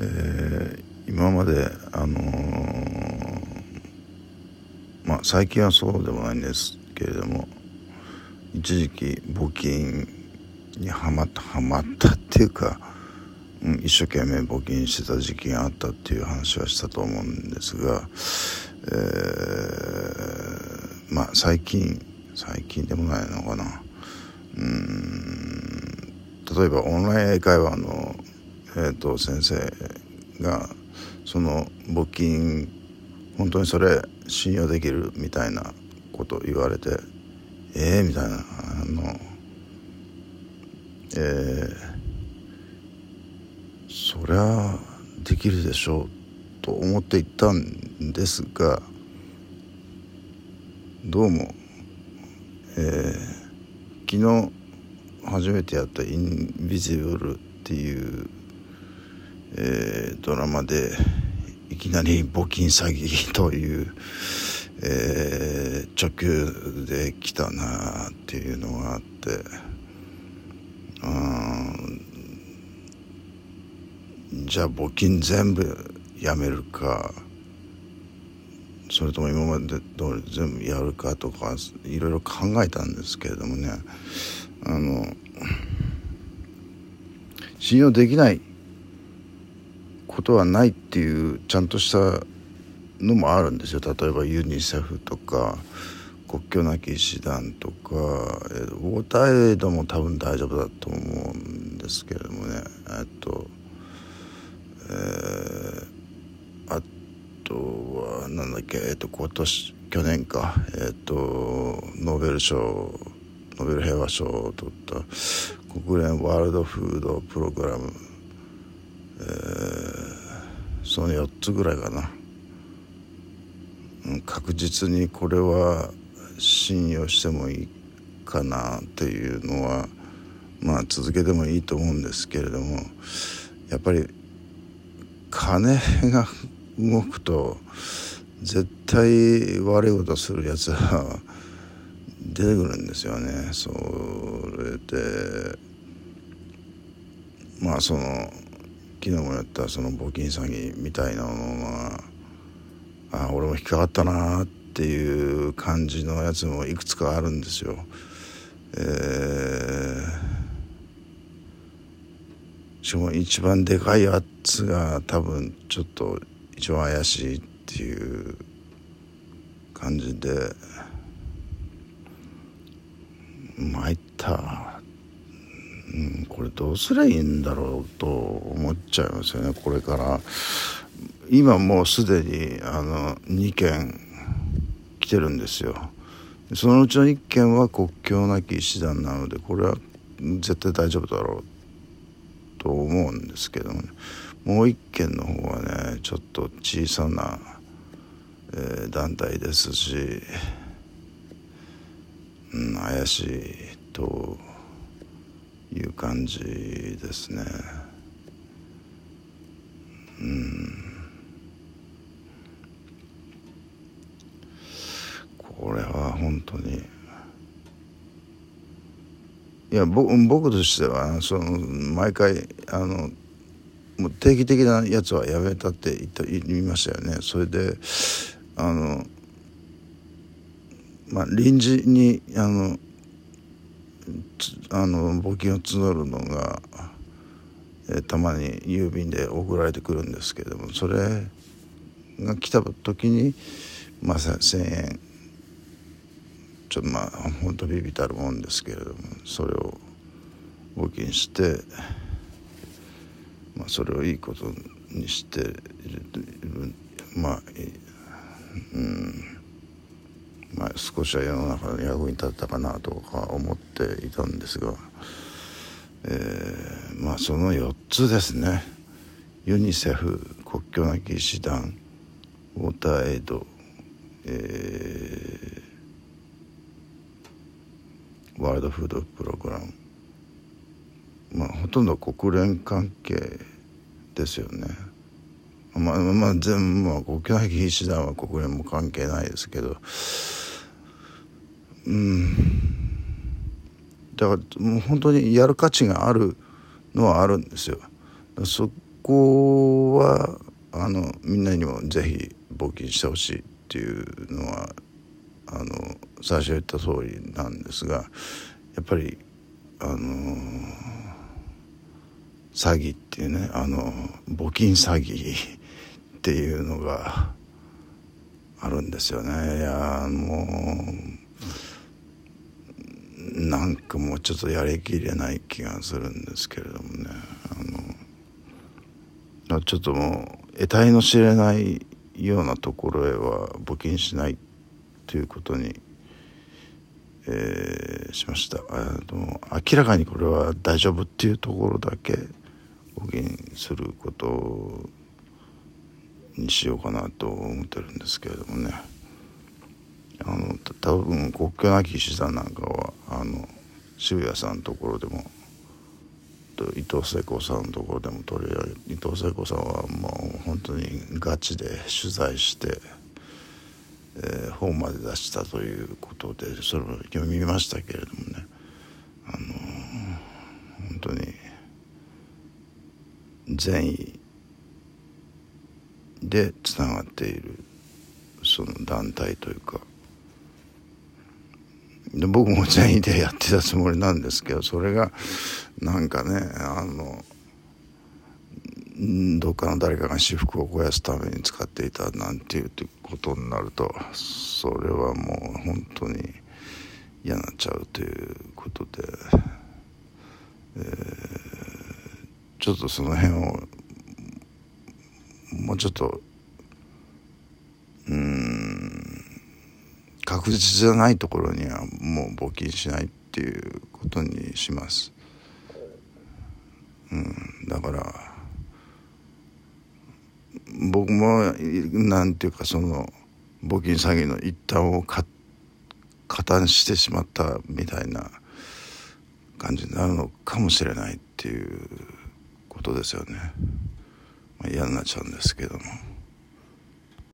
えー、今まであのー、まあ最近はそうでもないんですけれども一時期募金にはまったはまったっていうか、うん、一生懸命募金してた時期があったっていう話はしたと思うんですが、えー、まあ最近最近でもないのかな。うん例えばオンライン英会話の、えーと、先生がその募金本当にそれ信用できるみたいなこと言われてええー、みたいなあのえー、そりゃできるでしょうと思って行ったんですがどうも、えー、昨日初めてやった「インビジブル」っていう、えー、ドラマでいきなり募金詐欺という、えー、直球で来たなっていうのがあってじゃあ募金全部やめるかそれとも今まで通り全部やるかとかいろいろ考えたんですけれどもねあの信用できないことはないっていうちゃんとしたのもあるんですよ。例えばユニセフとか国境なき医師団とか、えー、ウォーターエイドも多分大丈夫だと思うんですけれどもね。えっと、えー、あとはなんだっけえっと今年去年か。えっとノーベル賞ノーベル平和賞を取った国連ワールドフードプログラム、えー、その4つぐらいかな、確実にこれは信用してもいいかなっていうのはまあ続けてもいいと思うんですけれどもやっぱり金が動くと絶対悪いことするやつは出てくるんですよね。それでまあその昨日もやったその募金詐欺みたいなのはあ俺も引っかかったなっていう感じのやつもいくつかあるんですよ。えー、しかも一番でかいやつが多分ちょっと一番怪しいっていう感じで。参った、うん、これどうすりゃいいんだろうと思っちゃいますよね。これから。今もうすでにあの2件来てるんですよ。そのうちの1件は国境なき医師団なのでこれは絶対大丈夫だろうと思うんですけども、ね、もう1件の方はねちょっと小さな、えー、団体ですしうん、怪しいという感じですね。うん、これは本当に。いや僕僕としてはその毎回あのもう定期的なやつはやめたって言った言いましたよね。それであのまあ、臨時にあのあの募金を募るのが、えー、たまに郵便で送られてくるんですけれどもそれが来た時に、まあ、1,000円ちょっとまあ本当ビビたるもんですけれどもそれを募金して、まあ、それをいいことにしているまあうん、少しは世の中の役に立ったかなとか思っていたんですが、えー、まあその4つですねユニセフ国境なき医師団ウォーターエイド、えー、ワールドフードプログラムまあほとんど国連関係ですよね。まあまあ全部、まあ、国境なき医師団は国連も関係ないですけどうん。だからもう本当にやる価値があるのはあるんですよ。そこはあのみんなにもぜひ募金してほしいっていうのはあの最初言った通りなんですがやっぱりあの詐欺っていうねあの募金詐欺 っていうのがあるんですよね。いやもうなんかもうちょっとやりきれない気がするんですけれどもね。あのちょっともう得体の知れないようなところへは募金しないということに、えー、しました。あの明らかにこれは大丈夫っていうところだけ募金することにしようかなと思ってるんですけれどもね。あの多分国境なき医師団なんかはあの渋谷さんのところでも伊藤聖子さんのところでも取り上げ伊藤聖子さんはもう本当にガチで取材して、えー、本まで出したということでそれを読みましたけれどもね。あの本当に善意でつながっているその団体というかで僕も善意でやってたつもりなんですけどそれがなんかねあのどっかの誰かが私服を肥やすために使っていたなんていうことになるとそれはもう本当に嫌になっちゃうということで、えー、ちょっとその辺をもうちょっとうん確実じゃないところにはもう募金しないっていうことにします。うん、だから僕もなんていうかその募金詐欺の一端を加担してしまったみたいな感じになるのかもしれないっていうことですよね。まあ、嫌になっちゃうんですけども。